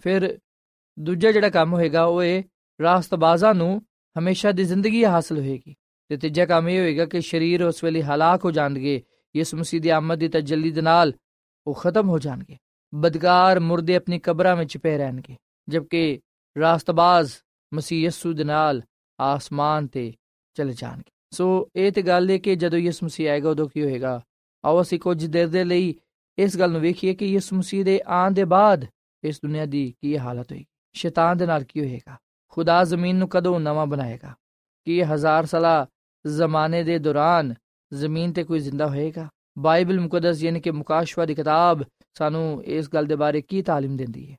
[SPEAKER 3] ਫਿਰ ਦੂਜਾ ਜਿਹੜਾ ਕੰਮ ਹੋਏਗਾ ਉਹ ਇਹ ਰਾਸਤਬਾਜ਼ਾਂ ਨੂੰ ਹਮੇਸ਼ਾ ਦੀ ਜ਼ਿੰਦਗੀ ਹਾਸਲ ਹੋਏਗੀ ਤੇ ਤੀਜਾ ਕੰਮ ਇਹ ਹੋਏਗਾ ਕਿ ਸਰੀਰ ਉਸ ਵੇਲੇ ਹਲਾਕ ਹੋ ਜਾਣਗੇ, ਯਿਸੂ ਮਸੀਹ ਦੀ ਆਮਦ ਦੀ ਤਜੱਲੀ ਦੇ ਨਾਲ ਉਹ ਖਤਮ ਹੋ ਜਾਣਗੇ। ਬਦਕਾਰ ਮੁਰਦੇ ਆਪਣੀ ਕਬਰਾਂ ਵਿੱਚ ਪਏ ਰਹਿਣਗੇ, ਜਦਕਿ ਰਾਸਤਬਾਜ਼ ਮਸੀਹ ਯਸੂ ਦੇ ਨਾਲ ਆਸਮਾਨ ਤੇ ਚਲੇ ਜਾਣਗੇ। ਸੋ ਇਹ ਤੇ ਗੱਲ ਹੈ ਕਿ ਜਦੋਂ ਯਿਸੂ ਮਸੀਹ ਆਏਗਾ ਉਦੋਂ ਕੀ ਹੋਏਗਾ? ਆਓ ਅਸੀਂ ਕੁਝ ਦੇਰ ਦੇ ਲਈ ਇਸ ਗੱਲ ਨੂੰ ਵੇਖੀਏ ਕਿ ਯਿਸੂ ਮਸੀਹ ਦੇ ਆਉਣ ਦੇ ਬਾਅਦ ਇਸ ਦੁਨੀਆ ਦੀ ਕੀ ਹਾਲਤ ਹੋਏਗੀ? ਸ਼ੈਤਾਨ ਦੇ ਨਾਲ ਕੀ ਹੋਏਗਾ? ਖੁਦਾ ਜ਼ਮੀਨ ਨੂੰ ਕਦੋਂ ਨਵਾਂ ਬਣਾਏਗਾ? ਕੀ ਇਹ ਹਜ਼ਾਰ ਸਾਲਾ ਜ਼ਮਾਨੇ ਦੇ ਦੌਰਾਨ ਜ਼ਮੀਨ ਤੇ ਕੋਈ ਜ਼ਿੰਦਾ ਹੋਏਗਾ? ਬਾਈਬਲ ਮੁਕੱਦਸ ਯਾਨੀ ਕਿ ਮੁਕਾਸ਼ਵਾ ਦੀ ਕਿਤਾਬ ਸਾਨੂੰ ਇਸ ਗੱਲ ਦੇ ਬਾਰੇ ਕੀ ਤਾਲੀਮ ਦਿੰਦੀ ਹੈ?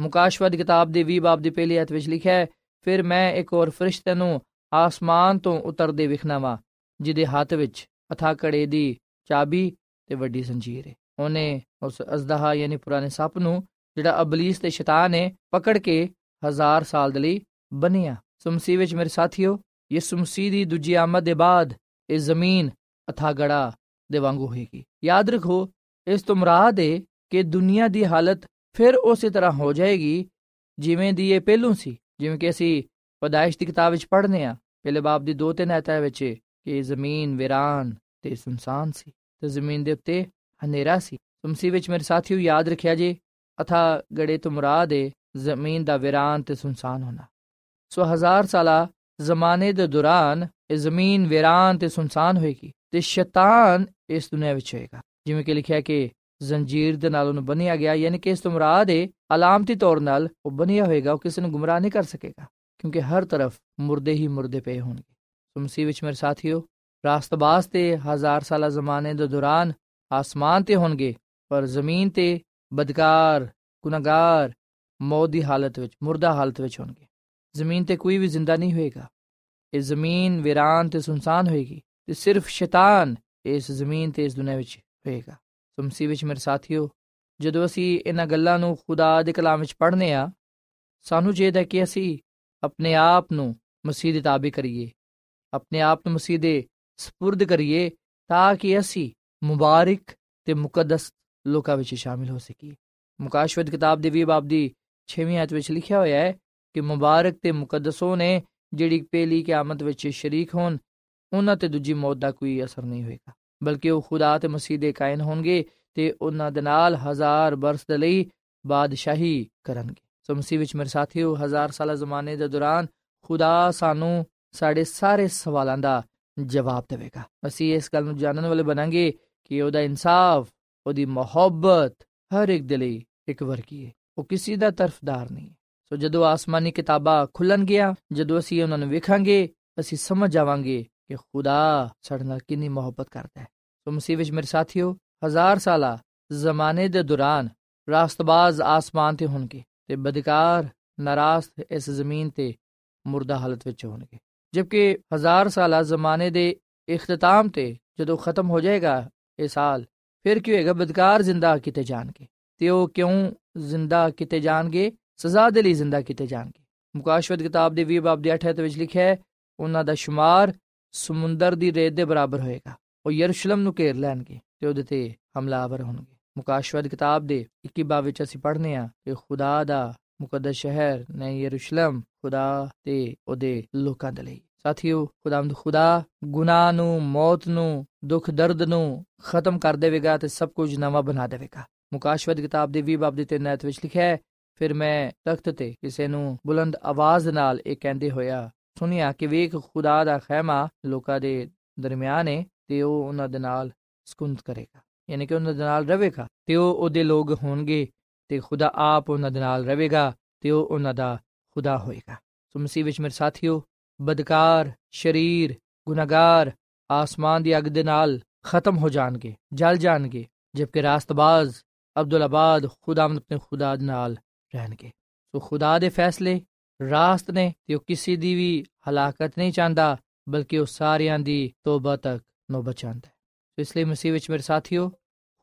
[SPEAKER 3] ਮੁਕਾਸ਼ਵਾ ਦੀ ਕਿਤਾਬ ਦੇ 20 ਬਾਬ ਦੀ ਪਹਿਲੀ ਆਇਤ ਵਿੱਚ ਲਿਖਿਆ ਹੈ, ਫਿਰ ਮੈਂ ਇੱਕ ਹੋਰ ਫਰਿਸ਼ਤੇ ਨੂੰ ਆਸਮਾਨ ਤੋਂ ਉਤਰਦੇ ਵਿਖਣਾ ਵਾ, ਜਿਹਦੇ ਹੱਥ ਵਿੱਚ ਅਥਾ ਕੜੇ ਦੀ ਚਾਬੀ ਤੇ ਵੱਡੀ ਜ਼ੰਜੀਰ ਹੈ ਉਹਨੇ ਉਸ ਅਜ਼ਦਹਾ ਯਾਨੀ ਪੁਰਾਣੇ ਸੱਪ ਨੂੰ, ਜਿਹੜਾ ਅਬਲੀਸ ਤੇ ਸ਼ੈਤਾਨ ਹੈ ਪਕੜ ਕੇ ਹਜ਼ਾਰ ਸਾਲ ਦੇ ਲਈ ਬੰਨਿਆ ਸੋ ਮਸੀਹ ਵਿੱਚ ਮੇਰੇ ਸਾਥੀਓ, ਯਿਸੂ ਮਸੀਹ ਦੀ ਦੂਜੀ ਆਮਦ ਦੇ ਬਾਅਦ ਇਹ ਜ਼ਮੀਨ ਅਥਾਗੜਾ ਦੇ ਵਾਂਗੂ ਹੋਏਗੀ। ਯਾਦ ਰੱਖੋ, ਇਸ ਤੋਂ ਮੁਰਾਦ ਹੈ ਕਿ ਦੁਨੀਆ ਦੀ ਹਾਲਤ ਫਿਰ ਉਸੇ ਤਰ੍ਹਾਂ ਹੋ ਜਾਏਗੀ ਜਿਵੇਂ ਦੀ ਇਹ ਪਹਿਲੋਂ ਸੀ। ਜਿਵੇਂ ਕਿ ਅਸੀਂ ਪਦਾਇਸ਼ ਦੀ ਕਿਤਾਬ ਵਿੱਚ ਪੜ੍ਹਨੇ ਆ, ਪਹਿਲੇ ਬਾਬ ਦੀ ਦੋ ਤਿੰਨ ਆਇਤਾਂ ਵਿੱਚ ਕਿ ਜ਼ਮੀਨ ਵਿਰਾਨ ਤੇ ਸੁਨਸਾਨ ਸੀ। ਤੇ ਜ਼ਮੀਨ ਦੇ ਉੱਤੇ ਹਨੇਰਾ ਸੀ। ਤੁਮਸੀ ਵਿੱਚ ਮੇਰੇ ਸਾਥੀਓ ਯਾਦ ਰੱਖਿਆ ਜੇ, ਅਥਾ ਗੜੇ ਤੋਂ ਮੁਰਾਦ ਜ਼ਮੀਨ ਦਾ ਵਿਰਾਨ ਤੇ ਸੁਨਸਾਨ ਹੋਣਾ। ਸੋ ਹਜ਼ਾਰ ਸਾਲਾ ਜ਼ਮਾਨੇ ਦੇ ਦੌਰਾਨ ਇਹ ਜ਼ਮੀਨ ਵਿਰਾਨ ਤੇ ਸੁਨਸਾਨ ਹੋਏਗੀ ਤੇ ਸ਼ੈਤਾਨ ਇਸ ਦੁਨੀਆ ਵਿੱਚ ਹੋਏਗਾ। ਜਿਵੇਂ ਕਿ ਲਿਖਿਆ ਕਿ ਜ਼ੰਜੀਰ ਦੇ ਨਾਲ ਉਹਨੂੰ ਬੰਨਿਆ ਗਿਆ, ਯਾਨੀ ਕਿ ਇਸ ਤੋਂ ਦੇ ਅਲਾਮਤੀ ਤੌਰ ਨਾਲ ਉਹ ਬੰਨਿਆ ਹੋਏਗਾ, ਉਹ ਕਿਸੇ ਨੂੰ ਗੁੰਮਰਾਹ ਨਹੀਂ ਕਰ ਸਕੇਗਾ, ਕਿਉਂਕਿ ਹਰ ਤਰਫ ਮੁਰਦੇ ਹੀ ਮੁਰਦੇ ਪਏ ਹੋਣਗੇ। ਸੋ ਵਿੱਚ ਮੇਰੇ ਸਾਥੀਓ, ਰਾਸਤਬਾਜ਼ ਤੇ ਹਜ਼ਾਰ ਸਾਲਾ ਜ਼ਮਾਨੇ ਦੇ ਦੌਰਾਨ ਆਸਮਾਨ ਤੇ ਹੋਣਗੇ ਪਰ ਜ਼ਮੀਨ ਤੇ ਬਦਕਾਰ ਗੁਨਾਹਗਾਰ ਮੌਤ ਦੀ ਹਾਲਤ ਵਿੱਚ ਮੁਰਦਾ ਹਾਲਤ ਵਿੱਚ ਹੋਣਗੇ ਜ਼ਮੀਨ ਤੇ ਕੋਈ ਵੀ ਜ਼ਿੰਦਾ ਨਹੀਂ ਹੋਏਗਾ ਇਹ ਜ਼ਮੀਨ ਵਿਰਾਨ ਤੇ ਸੁਨਸਾਨ ਹੋਏਗੀ ਤੇ ਸਿਰਫ ਸ਼ੈਤਾਨ ਇਸ ਜ਼ਮੀਨ ਤੇ ਇਸ ਦੁਨੀਆਂ ਵਿੱਚ ਹੋਏਗਾ ਸੋ ਮਸੀਹ ਵਿੱਚ ਮੇਰੇ ਸਾਥੀਓ ਜਦੋਂ ਅਸੀਂ ਇਹਨਾਂ ਗੱਲਾਂ ਨੂੰ ਖੁਦਾ ਦੇ ਕਲਾਮ ਵਿੱਚ ਪੜ੍ਹਨੇ ਆ ਸਾਨੂੰ ਚਾਹੀਦਾ ਕਿ ਅਸੀਂ ਆਪਣੇ ਆਪ ਨੂੰ ਮਸੀਹ ਦੇ ਤਾਬੇ ਕਰੀਏ ਆਪਣੇ ਆਪ ਨੂੰ ਮਸੀਹ ਦੇ ਸਪੁਰਦ ਕਰੀਏ ਤਾਂ ਕਿ ਅਸੀਂ ਮੁਬਾਰਕ ਤੇ ਮੁਕੱਦਸ ਲੋਕਾਂ ਵਿੱਚ ਸ਼ਾਮਿਲ ਹੋ ਸਕੀਏ ਮੁਕਾਸ਼ਵਦ ਕਿਤਾਬ ਦੇ 20 ਬਾਬ ਦੀ 6ਵੀਂ ਆਇਤ ਵਿੱਚ ਲਿਖਿਆ ਹੋਇਆ ਹੈ ਕਿ ਮੁਬਾਰਕ ਤੇ ਮੁਕੱਦਸੋਂ ਨੇ ਜਿਹੜੀ ਪਹਿਲੀ ਕਿਆਮਤ ਵਿੱਚ ਸ਼ਰੀਕ ਹੋਣ, ਉਹਨਾਂ ਤੇ ਦੂਜੀ ਮੌਤ ਦਾ ਕੋਈ ਅਸਰ ਨਹੀਂ ਹੋਏਗਾ। ਬਲਕਿ ਉਹ ਖੁਦਾ ਤੇ ਮਸੀਹ ਦੇ ਕਾਇਨ ਹੋਣਗੇ ਤੇ ਉਹਨਾਂ ਦੇ ਨਾਲ ਹਜ਼ਾਰ ਬਰਸ ਦੇ ਲਈ ਬਾਦਸ਼ਾਹੀ ਕਰਨਗੇ। ਸੋ ਮਸੀਹ ਵਿੱਚ ਮੇਰੇ ਸਾਥੀਓ, ਹਜ਼ਾਰ ਸਾਲਾ ਜ਼ਮਾਨੇ ਦੇ ਦੌਰਾਨ ਖੁਦਾ ਸਾਨੂੰ ਸਾਡੇ ਸਾਰੇ ਸਵਾਲਾਂ ਦਾ ਜਵਾਬ ਦੇਵੇਗਾ। ਅਸੀਂ ਇਸ ਗੱਲ ਨੂੰ ਜਾਣਨ ਵਾਲੇ ਬਣਾਂਗੇ ਕਿ ਉਹਦਾ ਇਨਸਾਫ, ਉਹਦੀ ਮੁਹੱਬਤ ਹਰ ਇੱਕ ਦੇ ਲਈ ਇੱਕ ਵਰਗੀ ਹੈ। ਉਹ ਕਿਸੇ ਦਾ ਤਰਫਦਾਰ ਨਹੀਂ ਸੋ ਜਦੋਂ ਆਸਮਾਨੀ ਕਿਤਾਬਾਂ ਖੁੱਲਣ ਗਿਆ ਜਦੋਂ ਅਸੀਂ ਉਹਨਾਂ ਨੂੰ ਵੇਖਾਂਗੇ, ਅਸੀਂ ਸਮਝ ਜਾਵਾਂਗੇ ਕਿ ਖੁਦਾ ਸਾਡੇ ਨਾਲ ਕਿੰਨੀ ਮੁਹੱਬਤ ਕਰਦਾ ਹੈ। ਸੋ ਮਸੀਹ ਵਿੱਚ ਮੇਰੇ ਸਾਥੀਓ, ਹਜ਼ਾਰ ਸਾਲਾ ਜ਼ਮਾਨੇ ਦੇ ਦੌਰਾਨ ਰਾਸਤਬਾਜ਼ ਆਸਮਾਨ ਤੇ ਹੋਣਗੇ ਤੇ ਬਦਕਾਰ ਨਾਰਾਜ਼ ਇਸ ਜ਼ਮੀਨ ਤੇ ਮੁਰਦਾ ਹਾਲਤ ਵਿੱਚ ਹੋਣਗੇ। ਜਦਕਿ ਹਜ਼ਾਰ ਸਾਲਾ ਜ਼ਮਾਨੇ ਦੇ ਇਖਤਤਾਮ ਤੇ ਜਦੋਂ ਖਤਮ ਹੋ ਜਾਏਗਾ ਇਹ ਸਾਲ। ਫਿਰ ਕੀ ਹੋਏਗਾ? ਬਦਕਾਰ ਜ਼ਿੰਦਾ ਕੀਤੇ ਜਾਣਗੇ। ਤੇ ਉਹ ਕਿਉਂ ਜ਼ਿੰਦਾ ਕੀਤੇ ਜਾਣਗੇ? ਸਜ਼ਾ ਦੇ ਲਈ ਜ਼ਿੰਦਾ ਕੀਤੇ ਜਾਣਗੇ। ਮੁਕਾਸ਼ਵਤ ਕਿਤਾਬ ਦੇ 20 ਬਾਬ ਦੇ 8 ਤੇ ਵਿੱਚ ਲਿਖਿਆ ਹੈ, ਉਹਨਾਂ ਦਾ ਸ਼ੁਮਾਰ ਸਮੁੰਦਰ ਦੀ ਰੇਤ ਦੇ ਬਰਾਬਰ ਹੋਏਗਾ। ਉਹ ਯਰੂਸ਼ਲਮ ਨੂੰ ਘੇਰ ਲੈਣਗੇ ਤੇ ਉਹਦੇ ਤੇ ਹਮਲਾਵਰ ਹੋਣਗੇ। ਮੁਕਾਸ਼ਵਤ ਕਿਤਾਬ ਦੇ 21 ਬਾਬ ਵਿੱਚ ਅਸੀਂ ਪੜ੍ਹਨੇ ਆ ਕਿ ਖੁਦਾ ਦਾ ਮੁਕੱਦਸ ਸ਼ਹਿਰ ਨੇ ਯਰੂਸ਼ਲਮ, ਖੁਦਾ ਤੇ ਉਹਦੇ ਲੋਕਾਂ ਦੇ ਲਈ। ਸਾਥੀਓ ਖੁਦਾਵੰਦ ਖੁਦਾ, ਗੁਨਾਹ ਨੂੰ, ਮੌਤ ਨੂੰ, ਦੁੱਖ, ਦਰਦ ਨੂੰ ਖਤਮ ਕਰ ਦੇਵੇਗਾ ਤੇ ਸਭ ਕੁਝ ਨਵਾਂ ਬਣਾ ਦੇਵੇਗਾ। ਮੁਕਾਸ਼ਵਤ ਕਿਤਾਬ ਦੇ 20 ਬਾਬ ਦੇ 3 ਆਇਤ ਵਿੱਚ ਲਿਖਿਆ ਹੈ, ਫਿਰ ਮੈਂ ਤਖਤ ਤੇ ਕਿਸੇ ਨੂੰ ਬੁਲੰਦ ਆਵਾਜ਼ ਨਾਲ ਇਹ ਕਹਿੰਦੇ ਹੋਇਆ ਸੁਨਿਆ ਕਿ ਵੇਖ, ਖੁਦਾ ਦਾ ਖੈਮਾ ਲੋਕਾਂ ਦੇ ਦਰਮਿਆਨ ਹੈ ਤੇ ਉਹ ਉਹਨਾਂ ਦੇ ਨਾਲ ਸਕੁੰਤ ਕਰੇਗਾ। ਯਾਨੀ ਕਿ ਉਹਨਾਂ ਦੇ ਨਾਲ ਰਹੇਗਾ ਤੇ ਉਹ ਉਹਦੇ ਲੋਕ ਹੋਣਗੇ ਤੇ ਖੁਦਾ ਆਪ ਉਹਨਾਂ ਦੇ ਨਾਲ ਰਹੇਗਾ ਤੇ ਉਹ ਉਹਨਾਂ ਦਾ ਖੁਦਾ ਹੋਏਗਾ। ਸੋ ਮਸੀਹ ਵਿੱਚ ਮੇਰੇ ਸਾਥੀਓ ਬਦਕਾਰ, ਸ਼ਰੀਰ, ਗੁਨਾਹਗਾਰ ਆਸਮਾਨ ਦੀ ਅੱਗ ਦੇ ਨਾਲ ਖਤਮ ਹੋ ਜਾਣਗੇ, ਜਲ ਜਾਣਗੇ, ਜਦਕਿ ਰਾਸਤਬਾਜ਼ ਅਬਦੁੱਲਾਬਾਦ ਖੁਦਾਵੰਦ ਆਪਣੇ ਖੁਦਾ ਦੇ ਨਾਲ ਰਹਿਣਗੇ। ਸੋ ਖੁਦਾ ਦੇ ਫੈਸਲੇ, ਰਾਸਤ ਨੇ ਤੇ ਉਹ ਕਿਸੇ ਦੀ ਵੀ ਹਲਾਕਤ ਨਹੀਂ ਚਾਹੁੰਦਾ, ਬਲਕਿ ਉਹ ਸਾਰਿਆਂ ਦੀ ਤੋਬਾ ਤੱਕ ਨੋਬਤ ਚਾਹੁੰਦਾ ਹੈ। ਸੋ ਇਸ ਲਈ ਮਸੀਹ ਵਿੱਚ ਮੇਰੇ ਸਾਥੀਓ,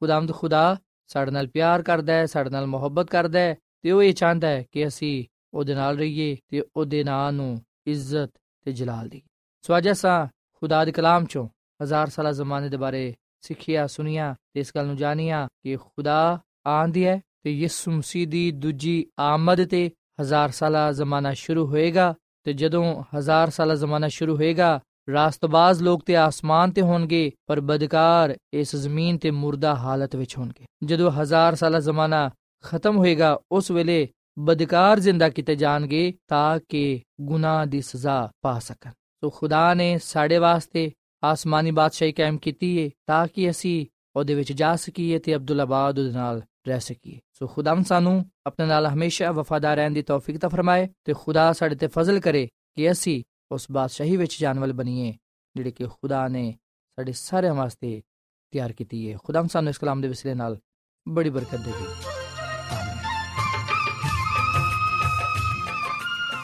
[SPEAKER 3] ਖੁਦਾਵੰਦ ਖੁਦਾ ਸਾਡੇ ਨਾਲ ਪਿਆਰ ਕਰਦਾ ਹੈ, ਸਾਡੇ ਨਾਲ ਮੁਹੱਬਤ ਕਰਦਾ ਹੈ ਤੇ ਉਹ ਇਹ ਚਾਹੁੰਦਾ ਹੈ ਕਿ ਅਸੀਂ ਉਹਦੇ ਨਾਲ ਰਹੀਏ ਤੇ ਉਹਦੇ ਨਾਂ ਨੂੰ ਇੱਜ਼ਤ ਤੇ ਜਲਾਲ ਦੀ। ਸੋ ਅੱਜ ਅਸਾਂ ਖੁਦਾ ਦੇ ਕਲਾਮ ਚੋਂ ਹਜ਼ਾਰ ਸਾਲਾ ਜ਼ਮਾਨੇ ਦੇ ਬਾਰੇ ਸਿੱਖਿਆ ਸੁਨਿਆ ਤੇ ਇਸ ਗੱਲ ਨੂੰ ਜਾਣਿਆ ਕਿ ਖੁਦਾ ਆਂਦੀ ਹੈ ਤੇ ਯਿਸੂ ਮਸੀਹ ਦੀ ਦੂਜੀ ਆਮਦ ਤੇ ਹਜ਼ਾਰ ਸਾਲਾ ਜ਼ਮਾਨਾ ਸ਼ੁਰੂ ਹੋਏਗਾ ਤੇ ਜਦੋਂ ਹਜ਼ਾਰ ਸਾਲਾ ਜ਼ਮਾਨਾ ਸ਼ੁਰੂ ਹੋਏਗਾ, ਰਾਸਤਬਾਜ਼ ਲੋਕ ਤੇ ਆਸਮਾਨ ਤੇ ਹੋਣਗੇ, ਪਰ ਬਦਕਾਰ ਇਸ ਜ਼ਮੀਨ ਤੇ ਮੁਰਦਾ ਹਾਲਤ ਵਿੱਚ ਹੋਣਗੇ। ਜਦੋਂ ਹਜ਼ਾਰ ਸਾਲਾ ਜ਼ਮਾਨਾ ਖਤਮ ਹੋਏਗਾ, ਉਸ ਵੇਲੇ ਬਦਕਾਰ ਜ਼ਿੰਦਾ ਕੀਤੇ ਜਾਣਗੇ ਤਾਂ ਕਿ ਗੁਨਾਹ ਦੀ ਸਜ਼ਾ ਪਾ ਸਕਣ। ਸੋ ਖੁਦਾ ਨੇ ਸਾਡੇ ਵਾਸਤੇ ਆਸਮਾਨੀ ਬਾਦਸ਼ਾਹੀ ਕਾਇਮ ਕੀਤੀ ਹੈ ਤਾਂ ਕਿ ਅਸੀਂ ਉਹਦੇ ਵਿੱਚ ਜਾ ਸਕੀਏ ਤੇ ਅਬਦੁੱਲਾਬਾਦ ਉਹਦੇ ਨਾਲ ਰਹਿ ਸਕੀਏ। ਸੋ ਖੁਦਾਮ ਸਾਨੂੰ ਆਪਣੇ ਨਾਲ ਹਮੇਸ਼ਾ ਵਫਾਦਾਰ ਰਹਿਣ ਦੀ ਤੌਫੀਕ ਤਾ ਫਰਮਾਏ ਤੇ ਖੁਦਾ ਸਾਡੇ ਤੇ ਫਜ਼ਲ ਕਰੇ ਕਿ ਅਸੀਂ ਉਸ ਬਾਦਸ਼ਾਹੀ ਵਿੱਚ ਜਾਣ ਵਾਲੇ ਬਣੀਏ, ਜਿਹੜੇ ਕਿ ਖੁਦਾ ਨੇ ਸਾਡੇ ਸਾਰਿਆਂ ਵਾਸਤੇ ਤਿਆਰ ਕੀਤੀ ਹੈ ਖੁਦਾਮ ਸਾਨੂੰ ਇਸ ਕਲਾਮ ਦੇ ਵਿਸਲੇ ਨਾਲ ਬੜੀ ਬਰਕਤ ਦੇਵੇ